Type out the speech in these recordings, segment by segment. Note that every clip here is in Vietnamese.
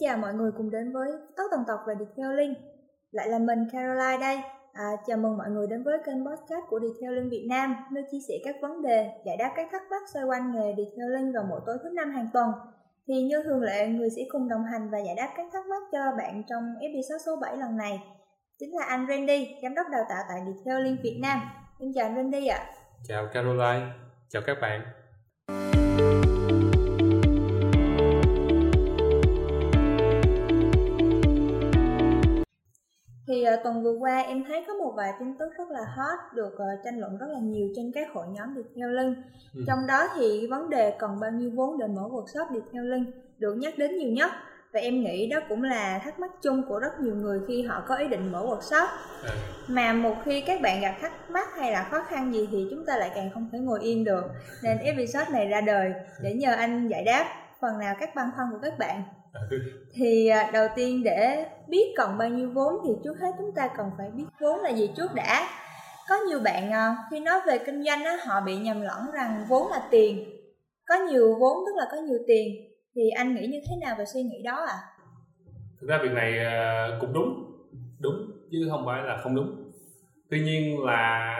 chào mọi người cùng đến với Tóc Tần Tộc về Detailing Lại là mình Caroline đây. À, Chào mừng mọi người đến với kênh podcast của Detailing Việt Nam Nơi chia sẻ các vấn đề, giải đáp các thắc mắc xoay quanh nghề Detailing vào mỗi tối thứ năm hàng tuần. Thì như thường lệ, người sẽ cùng đồng hành và giải đáp các thắc mắc cho bạn trong episode số 7 lần này. Chính là anh Randy, giám đốc đào tạo tại Detailing Việt Nam. Xin chào anh Randy ạ. Chào Caroline, chào các bạn. Tuần vừa qua em thấy có một vài tin tức rất là hot được uh, tranh luận rất là nhiều trên các hội nhóm detailing. Ừ. Trong đó thì vấn đề cần bao nhiêu vốn để mở workshop detailing được nhắc đến nhiều nhất. Và em nghĩ đó cũng là thắc mắc chung của rất nhiều người khi họ có ý định mở workshop. À. Mà một khi các bạn gặp thắc mắc hay là khó khăn gì thì chúng ta lại càng không thể ngồi yên được. Nên episode này ra đời để nhờ anh giải đáp phần nào các băn khoăn của các bạn thì à, đầu tiên để biết còn bao nhiêu vốn thì trước hết chúng ta cần phải biết vốn là gì trước đã. Có nhiều bạn à, khi nói về kinh doanh á, họ bị nhầm lẫn rằng vốn là tiền. Có nhiều vốn tức là có nhiều tiền. Thì anh nghĩ như thế nào về suy nghĩ đó ạ? À? thực ra việc này à, cũng đúng. Đúng chứ không phải là không đúng. Tuy nhiên là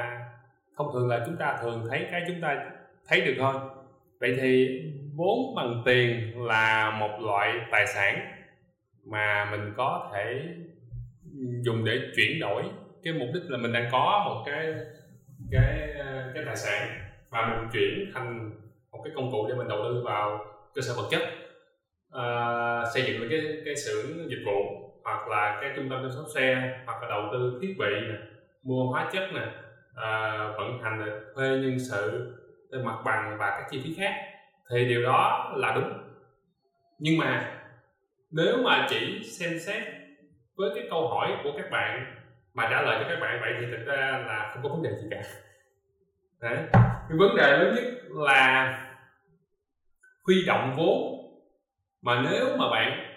thông thường là chúng ta thường thấy cái chúng ta thấy được thôi. Vậy thì vốn bằng tiền là một loại tài sản mà mình có thể dùng để chuyển đổi. Cái mục đích là mình đang có một cái cái cái tài sản và mình chuyển thành một cái công cụ để mình đầu tư vào cơ sở vật chất. Uh, xây dựng cái cái xưởng dịch vụ hoặc là cái trung tâm chăm sóc xe hoặc là đầu tư thiết bị nè mua hóa chất nè uh, vận hành thuê nhân sự thuê mặt bằng và các chi phí khác thì điều đó là đúng. Nhưng mà nếu mà chỉ xem xét với cái câu hỏi của các bạn mà trả lời cho các bạn vậy thì thực ra là không có vấn đề gì cả. Đấy. cái vấn đề lớn nhất là huy động vốn. Mà nếu mà bạn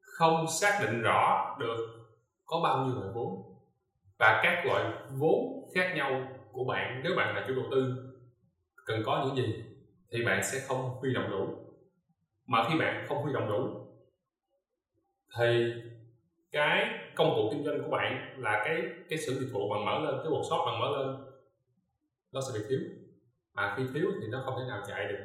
không xác định rõ được có bao nhiêu loại vốn và các loại vốn khác nhau của bạn, nếu bạn là chủ đầu tư, cần có những gì? Thì bạn sẽ không huy động đủ. Mà khi bạn không huy động đủ thì cái công cụ kinh doanh của bạn là cái cái sự dịch vụ bạn mở lên cái workshop bạn mở lên nó sẽ bị thiếu. Mà khi thiếu thì nó không thể nào chạy được.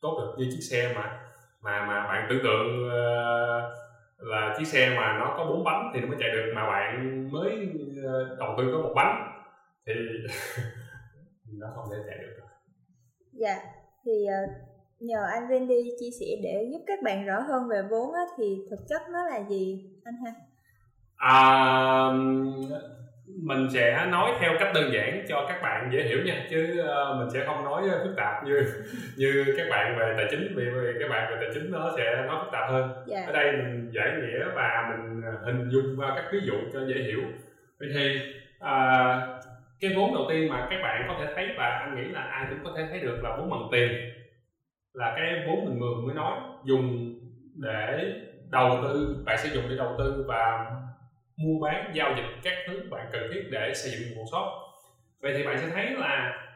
Tốt được như chiếc xe mà mà mà bạn tưởng tượng uh, là chiếc xe mà nó có bốn bánh thì nó mới chạy được mà bạn mới ờ, đầu tư có một bánh thì nó không thể chạy được. Dạ thì uh, nhờ anh Randy chia sẻ để giúp các bạn rõ hơn về vốn á, thì thực chất nó là gì anh ha? À, mình sẽ nói theo cách đơn giản cho các bạn dễ hiểu nha chứ uh, mình sẽ không nói phức tạp như như các bạn về tài chính vì, vì các bạn về tài chính nó sẽ nói phức tạp hơn yeah. Dạ. ở đây mình giải nghĩa và mình hình dung qua các ví dụ cho dễ hiểu vậy thì uh, cái vốn đầu tiên mà các bạn có thể thấy và anh nghĩ là ai cũng có thể thấy được là vốn bằng tiền. Là cái vốn mình vừa mới nói, dùng để đầu tư, bạn sẽ dùng để đầu tư và mua bán, giao dịch các thứ bạn cần thiết để xây dựng một shop. Vậy thì bạn sẽ thấy là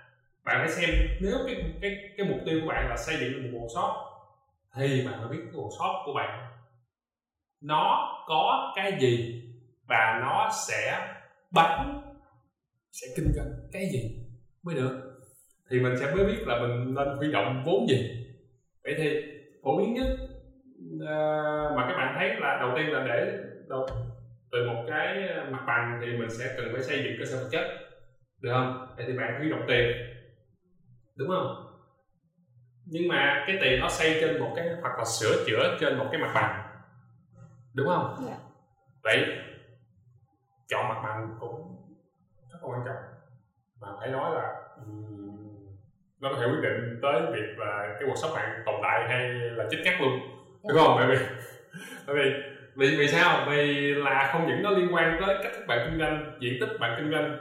bạn phải xem nếu cái cái cái mục tiêu của bạn là xây dựng một shop thì bạn phải biết cái shop của bạn. Nó có cái gì và nó sẽ bắn sẽ kinh doanh cái gì mới được thì mình sẽ mới biết là mình nên huy động vốn gì vậy thì phổ biến nhất uh, mà các bạn thấy là đầu tiên là để đầu, từ một cái mặt bằng thì mình sẽ cần phải xây dựng cơ sở vật chất được không vậy thì bạn huy động tiền đúng không nhưng mà cái tiền nó xây trên một cái hoặc là sửa chữa trên một cái mặt bằng đúng không yeah. Dạ. vậy chọn mặt bằng cũng quan trọng. Mà phải nói là nó có thể quyết định tới việc là cái cuộc sống bạn tồn tại hay là chết cắt luôn. Đúng không? Bởi vì bởi vì vì vì sao? Vì là không những nó liên quan tới cách thức bạn kinh doanh diện tích bạn kinh doanh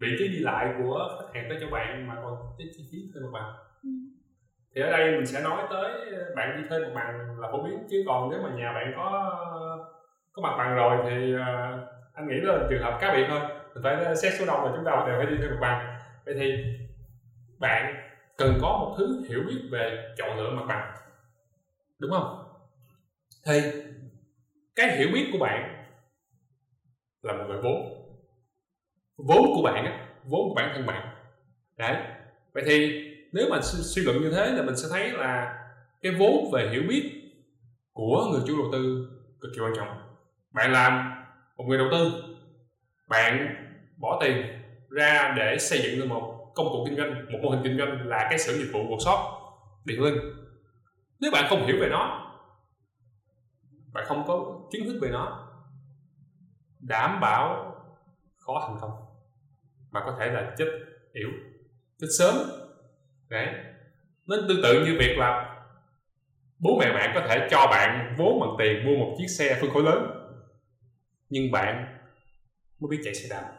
vị trí đi lại của khách hàng tới cho bạn mà còn cái chi phí thuê một bằng. Ừ. thì ở đây mình sẽ nói tới bạn đi thuê một bằng là phổ biến chứ còn nếu mà nhà bạn có có mặt bằng rồi thì uh, anh nghĩ đó là trường hợp cá biệt thôi mình phải xét số đông là chúng ta đều phải đi thuê mặt bằng. Vậy thì bạn cần có một thứ hiểu biết về chọn lựa mặt bằng. Đúng không? Thì cái hiểu biết của bạn là một loại vốn. Vốn của bạn á, vốn của bản thân bạn. Đấy. Vậy thì nếu mà suy luận như thế là mình sẽ thấy là cái vốn về hiểu biết của người chủ đầu tư cực kỳ quan trọng. Bạn làm một người đầu tư bạn bỏ tiền ra để xây dựng được một công cụ kinh doanh, một mô hình kinh doanh là cái xưởng dịch vụ workshop điện linh nếu bạn không hiểu về nó, bạn không có kiến thức về nó, đảm bảo khó thành công. Mà có thể là chết yếu chết sớm. Đấy. Nó tương tự như việc là bố mẹ bạn có thể cho bạn vốn bằng tiền mua một chiếc xe phân khối lớn, nhưng bạn mới biết chạy xe đạp.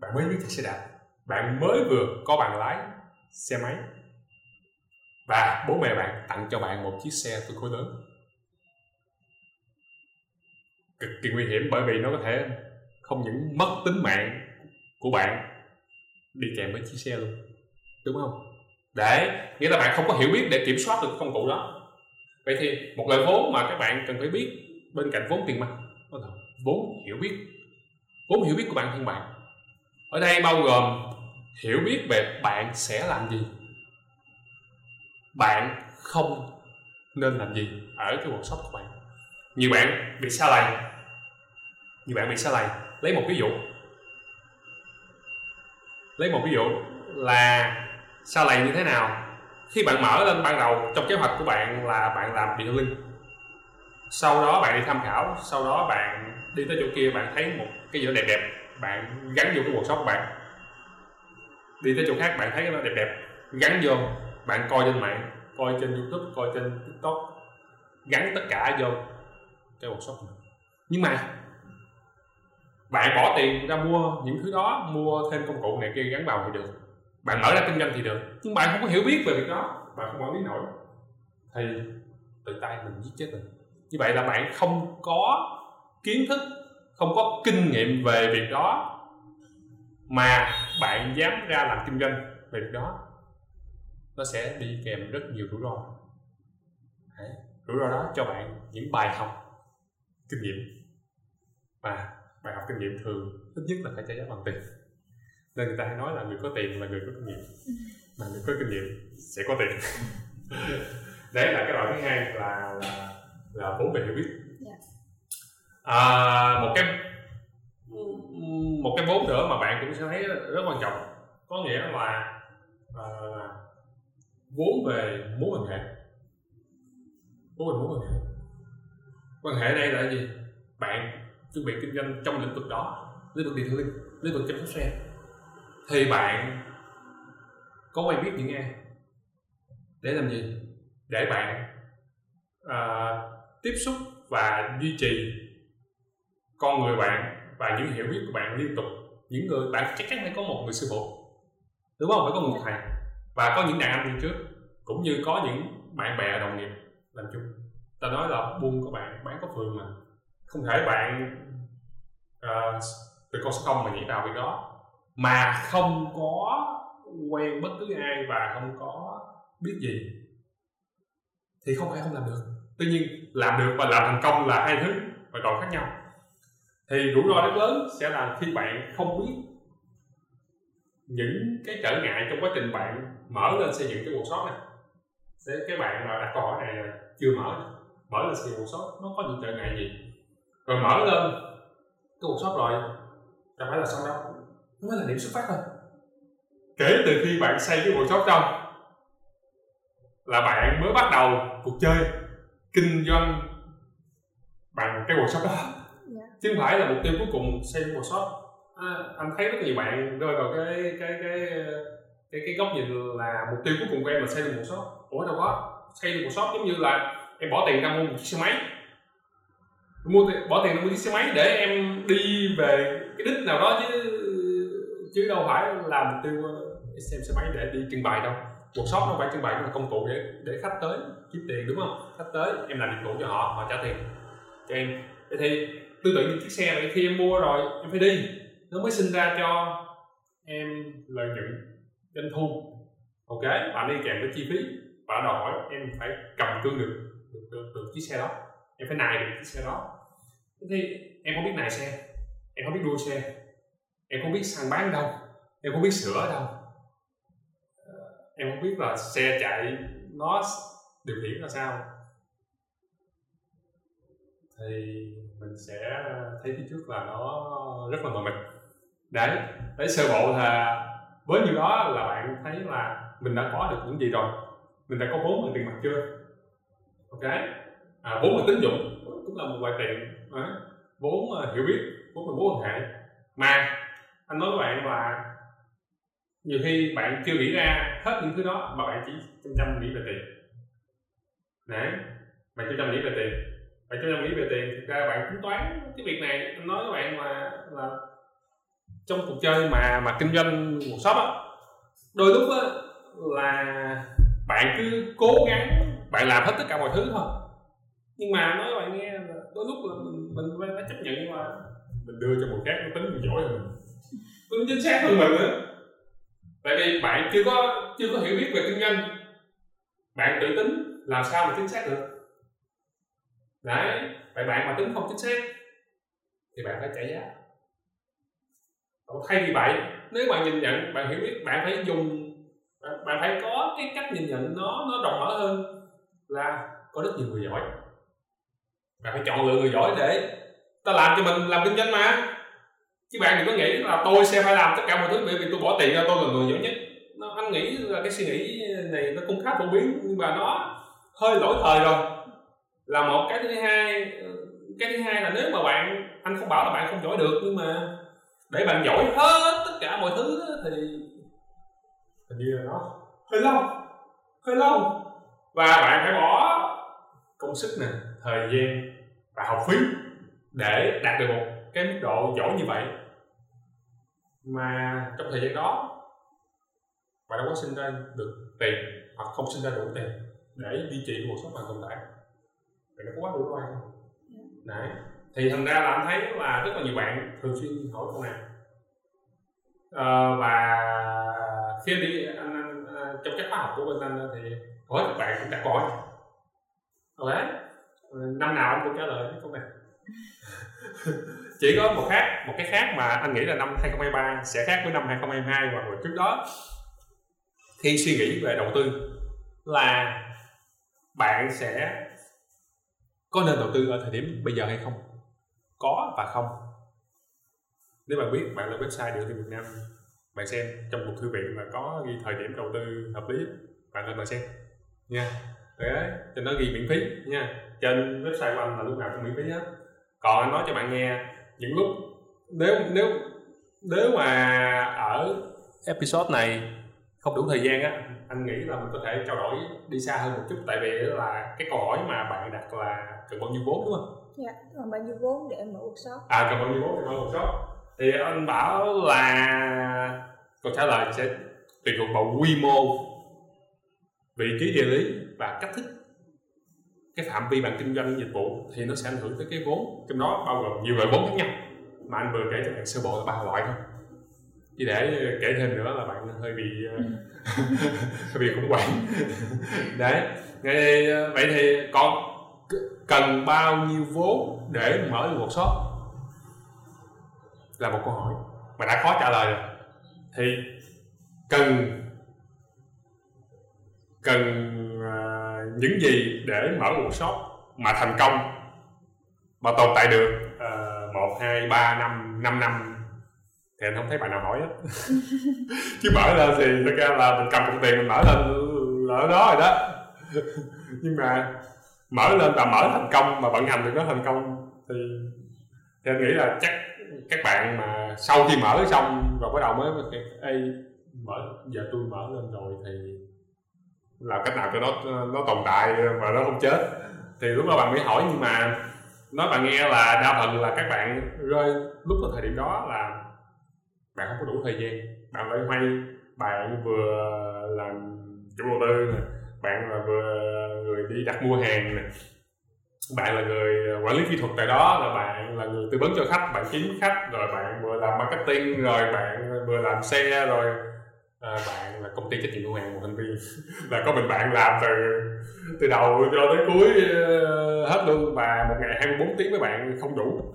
Bạn mới biết chạy xe đạp. Bạn mới vừa có bằng lái, xe máy. Và bố mẹ bạn tặng cho bạn một chiếc xe phân khối lớn. Cực kỳ nguy hiểm bởi vì nó có thể không những mất tính mạng của bạn, đi kèm với chiếc xe luôn. Đúng không? Để, nghĩa là bạn không có hiểu biết để kiểm soát được công cụ đó. Vậy thì một loại vốn mà các bạn cần phải biết bên cạnh vốn tiền mặt vốn hiểu biết. Vốn hiểu biết của bản thân bạn. Ở đây bao gồm hiểu biết về bạn sẽ làm gì. Bạn không nên làm gì ở cái workshop của bạn. Nhiều bạn bị xa lầy. Nhiều bạn bị xa lầy. Lấy một ví dụ. Lấy một ví dụ là xa lầy như thế nào. Khi bạn mở lên ban đầu trong kế hoạch của bạn là bạn làm điện linh. Sau đó bạn đi tham khảo, sau đó bạn đi tới chỗ kia bạn thấy một cái gì đó đẹp đẹp, bạn gắn vô cái workshop của bạn. Đi tới chỗ khác bạn thấy nó đẹp đẹp, gắn vô, bạn coi trên mạng, coi trên youtube, coi trên tiktok, gắn tất cả vô cái workshop này nhưng mà bạn bỏ tiền ra mua những thứ đó, mua thêm công cụ này kia gắn vào thì được. Bạn mở ra kinh doanh thì được. Nhưng bạn không có hiểu biết về việc đó, bạn không quản lý nổi. Thì tự tay mình giết chết mình. Như vậy là bạn không có kiến thức, không có kinh nghiệm về việc đó, mà bạn dám ra làm kinh doanh về việc đó, nó sẽ đi kèm rất nhiều rủi ro. Đấy. rủi ro đó cho bạn những bài học kinh nghiệm. Và bài học kinh nghiệm thường ít nhất là phải trả giá bằng tiền. Nên người ta hay nói là người có tiền là người có kinh nghiệm. Mà người có kinh nghiệm sẽ có tiền. Đấy là cái loại thứ hai là là là vốn về hiểu biết. Dạ à, một cái một cái vốn nữa mà bạn cũng sẽ thấy rất quan trọng. Có nghĩa là à, vốn về mối quan hệ. Vốn về mối quan hệ. Quan hệ đây là gì? Bạn chuẩn bị kinh doanh trong lĩnh vực đó lĩnh vực điện thoại linh lĩnh vực chăm sóc xe. Thì bạn có quen biết những ai? Để làm gì? Để bạn à, tiếp xúc và duy trì con người bạn và những hiểu biết của bạn liên tục. Những người bạn chắc chắn phải có một người sư phụ. Đúng không? Phải có một thầy. Và có những đàn anh đi trước cũng như có những bạn bè đồng nghiệp làm chung. Ta nói là buôn của bạn bán có phường mà. Không thể bạn ờ, uh, từ con số không mà nhảy vào việc đó. Mà không có quen bất cứ ai và không có biết gì thì không phải không làm được. Tuy nhiên làm được và làm thành công là hai thứ và còn khác nhau thì rủi ro rất lớn sẽ là khi bạn không biết những cái trở ngại trong quá trình bạn mở lên xây dựng cái workshop này. Sẽ cái bạn mà đặt câu hỏi này là chưa mở mở lên xây dựng workshop, nó có những trở ngại gì? Rồi mở lên cái workshop rồi, chẳng phải là xong đâu, nó mới là điểm xuất phát thôi. Kể từ khi bạn xây cái workshop trong là bạn mới bắt đầu cuộc chơi kinh doanh bằng cái workshop đó chứ không phải là mục tiêu cuối cùng xây một shop. À, anh thấy rất nhiều bạn rơi vào cái cái cái cái cái góc nhìn là mục tiêu cuối cùng của em là xây được một shop. Ủa đâu có. Xây được một shop giống như là em bỏ tiền ra mua một chiếc xe máy. Mua tiền, bỏ tiền ra mua chiếc xe máy để em đi về cái đích nào đó chứ chứ đâu phải là mục tiêu xem xe máy để đi trưng bày đâu. Một shop nó phải trưng bày là công cụ để để khách tới kiếm tiền đúng không? Khách tới em làm dịch vụ cho họ họ trả tiền cho em. Vậy thì tương tự như chiếc xe này khi em mua rồi em phải đi. Nó mới sinh ra cho em lợi nhuận doanh thu. Ok bạn đi kèm với chi phí. Và đòi hỏi em phải cầm cương được được, được, được chiếc xe đó. Em phải nài được chiếc xe đó. Thì em không biết nài xe em không biết đua xe em không biết săn bán đâu em không biết sửa đâu. Ờ, em không biết là xe chạy nó điều khiển là sao thì mình sẽ thấy phía trước là nó rất là mờ mịt. Đấy đấy sơ bộ là với như đó là bạn thấy là mình đã có được những gì rồi. Mình đã có vốn bằng tiền mặt chưa? Ok. À, vốn bằng tín dụng cũng là một loại tiền à, vốn ờ, hiểu biết vốn là mối quan hệ. Mà anh nói với bạn là nhiều khi bạn chưa nghĩ ra hết những thứ đó mà bạn chỉ chăm chăm nghĩ về tiền. Đấy bạn chỉ chăm nghĩ về tiền bạn cho chăm nghĩ về tiền, thực ra bạn tính toán cái việc này nói với bạn là là trong cuộc chơi mà mà kinh doanh workshop á, đôi lúc á là bạn cứ cố gắng bạn làm hết tất cả mọi thứ thôi. Nhưng mà nói bạn nghe là đôi lúc là mình mình phải chấp nhận là mình đưa cho một khác, nó tính mình giỏi hơn mình. Tính chính xác hơn mình nữa. Tại vì bạn chưa có chưa có hiểu biết về kinh doanh, bạn tự tính làm sao mà chính xác được đấy vậy bạn mà tính không chính xác thì bạn phải trả giá. Thay vì vậy nếu bạn nhìn nhận bạn hiểu biết bạn phải dùng bạn, bạn phải có cái cách nhìn nhận nó nó rộng mở hơn là có rất nhiều người giỏi. Bạn phải chọn lựa người giỏi để ta làm cho mình làm kinh doanh mà. Chứ bạn đừng có nghĩ là tôi sẽ phải làm tất cả mọi thứ bởi vì tôi bỏ tiền ra tôi là người giỏi nhất. Nó, anh nghĩ là cái suy nghĩ này nó cũng khá phổ biến nhưng mà nó hơi lỗi thời rồi là một cái thứ hai ừ, cái thứ hai là nếu mà bạn, anh không bảo là bạn không giỏi được, nhưng mà để bạn giỏi hết tất cả mọi thứ thì hình như là nó hơi lâu hơi lâu. Và bạn phải bỏ công sức nè, thời gian và học phí để đạt được một cái mức độ giỏi như vậy. Mà trong thời gian đó, bạn đâu có sinh ra được tiền hoặc không sinh ra đủ tiền để duy trì cuộc sống bằng tồn tại vậy nó có quá đủ đâu không đấy. Thì thành ra là anh thấy là rất là nhiều bạn thường xuyên hỏi câu này. À, và khi anh đi anh, anh, anh, trong các khóa học của bên anh thì hỏi các bạn cũng đặt câu hỏi ok năm nào anh cũng trả lời cái câu này. Chỉ có một khác một cái khác mà anh nghĩ là năm 2023 sẽ khác với năm 2022 hoặc là trước đó. Khi suy nghĩ về đầu tư là bạn sẽ có nên đầu tư ở thời điểm bây giờ hay không? Có và không. Nếu bạn biết bạn lên website điện tử Việt Nam, bạn xem trong một thư viện là có ghi thời điểm đầu tư hợp lý, bạn lên bạn xem. Nha. Đấy. Cho nó ghi miễn phí, nha. Trên website của anh là lúc nào cũng miễn phí hết. Còn anh nói cho bạn nghe, những lúc nếu nếu nếu mà ở episode này không đủ thời gian á anh nghĩ là mình có thể trao đổi đi xa hơn một chút tại vì là cái câu hỏi mà bạn đặt là cần bao nhiêu vốn đúng không? Dạ, cần bao nhiêu vốn để mở workshop? À cần bao nhiêu vốn để mở workshop? Thì anh bảo là câu trả lời sẽ tùy thuộc vào quy mô, vị trí địa lý và cách thức cái phạm vi bạn kinh doanh dịch vụ thì nó sẽ ảnh hưởng tới cái vốn trong đó bao gồm nhiều loại vốn khác nhau mà anh vừa kể cho bạn sơ bộ là ba loại thôi chỉ để kể thêm nữa là bạn hơi bị ờ, hơi bị khủng hoảng. Đấy vậy thì còn cần bao nhiêu vốn để mở được một shop là một câu hỏi mà đã khó trả lời rồi. Thì cần cần uh, những gì để mở một shop mà thành công mà tồn tại được một hai ba năm năm năm thì anh không thấy bạn nào hỏi hết. Chứ mở lên thì thật ra là mình cầm cục tiền mình mở lên là ở đó rồi đó. Nhưng mà mở lên và mở thành công mà vận hành được nó thành công thì thì anh nghĩ là chắc các bạn mà sau khi mở xong rồi bắt đầu mới Ê, mở giờ tôi mở lên rồi thì làm cách nào cho nó nó tồn tại mà nó không chết? Thì lúc đó bạn mới hỏi nhưng mà nói bạn nghe là đa phần là các bạn rơi lúc ở thời điểm đó là bạn không có đủ thời gian. Bạn lại may bạn vừa làm chủ đầu tư bạn là vừa người đi đặt mua hàng này bạn là người quản lý kỹ thuật tại đó là bạn là người tư vấn cho khách bạn kiếm khách rồi bạn vừa làm marketing rồi bạn vừa làm xe rồi à, bạn là công ty trách nhiệm hữu hạn một thành viên. Là có mình bạn làm từ từ đầu cho tới cuối uh, hết luôn và một ngày 24 tiếng với bạn không đủ.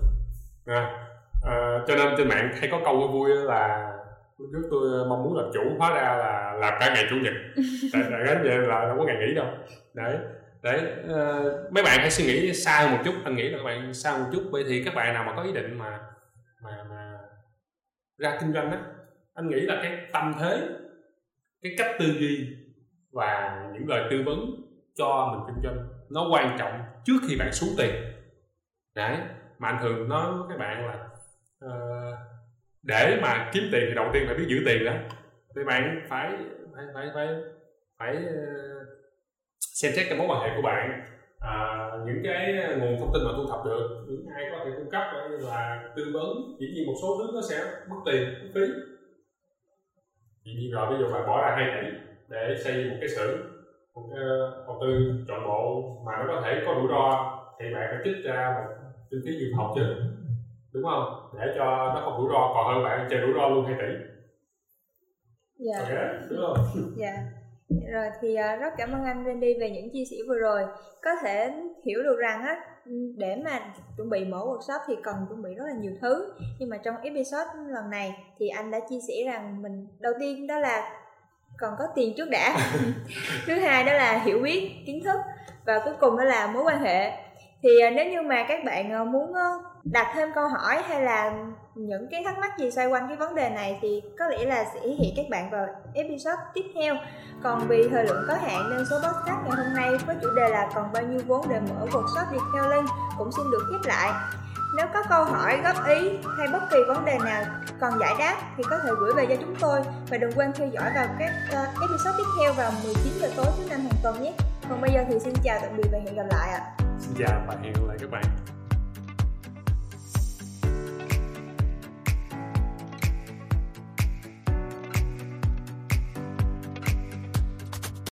À, à, cho nên trên mạng hay có câu vui là lúc trước tôi mong muốn làm chủ hóa ra là làm cả ngày chủ nhật. Tại tại cái vậy là không có ngày nghỉ đâu. Đấy đấy uh, mấy bạn hãy suy nghĩ xa hơn một chút anh nghĩ là các bạn xa một chút. Bởi thì các bạn nào mà có ý định mà mà mà ra kinh doanh á anh nghĩ là cái tâm thế cái cách tư duy và những lời tư vấn cho mình kinh doanh nó quan trọng trước khi bạn xuống tiền. Đấy mà anh thường nói với các bạn là để mà kiếm tiền thì đầu tiên phải biết giữ tiền đó thì bạn phải phải phải phải, phải ờ, xem xét cái mối quan hệ của bạn à, những cái nguồn thông tin mà thu thập được. Những ai có thể cung cấp là tư vấn dĩ nhiên một số thứ nó sẽ mất tiền mất phí. Dĩ nhiên rồi ví dụ bạn bỏ ra 2 tỷ để xây một cái xưởng một cái ờ, đầu tư trọn bộ mà nó có thể có rủi ro thì bạn phải trích ra một kinh phí dự phòng chứ đúng không? Để cho nó không rủi ro còn hơn bạn chơi rủi ro luôn 2 tỷ. Dạ. Ok đúng không? Dạ. Rồi thì uh, rất cảm ơn anh Randy về những chia sẻ vừa rồi. Có thể hiểu được rằng á để mà chuẩn bị mở workshop thì cần chuẩn bị rất là nhiều thứ. Nhưng mà trong episode lần này thì anh đã chia sẻ rằng mình đầu tiên đó là còn có tiền trước đã. Thứ hai đó là hiểu biết kiến thức. Và cuối cùng đó là mối quan hệ. Thì uh, nếu như mà các bạn uh, muốn đặt thêm câu hỏi hay là những cái thắc mắc gì xoay quanh cái vấn đề này thì có lẽ là sẽ hiện các bạn vào episode tiếp theo. Còn vì thời lượng có hạn nên số podcast ngày hôm nay với chủ đề là còn bao nhiêu vốn để mở workshop detailing cũng xin được khép lại. Nếu có câu hỏi góp ý hay bất kỳ vấn đề nào còn giải đáp thì có thể gửi về cho chúng tôi. Và đừng quên theo dõi vào các uh, episode tiếp theo vào 19 giờ tối thứ năm hàng tuần nhé. Còn bây giờ thì xin chào tạm biệt và hẹn gặp lại ạ. Xin chào và hẹn gặp lại các bạn.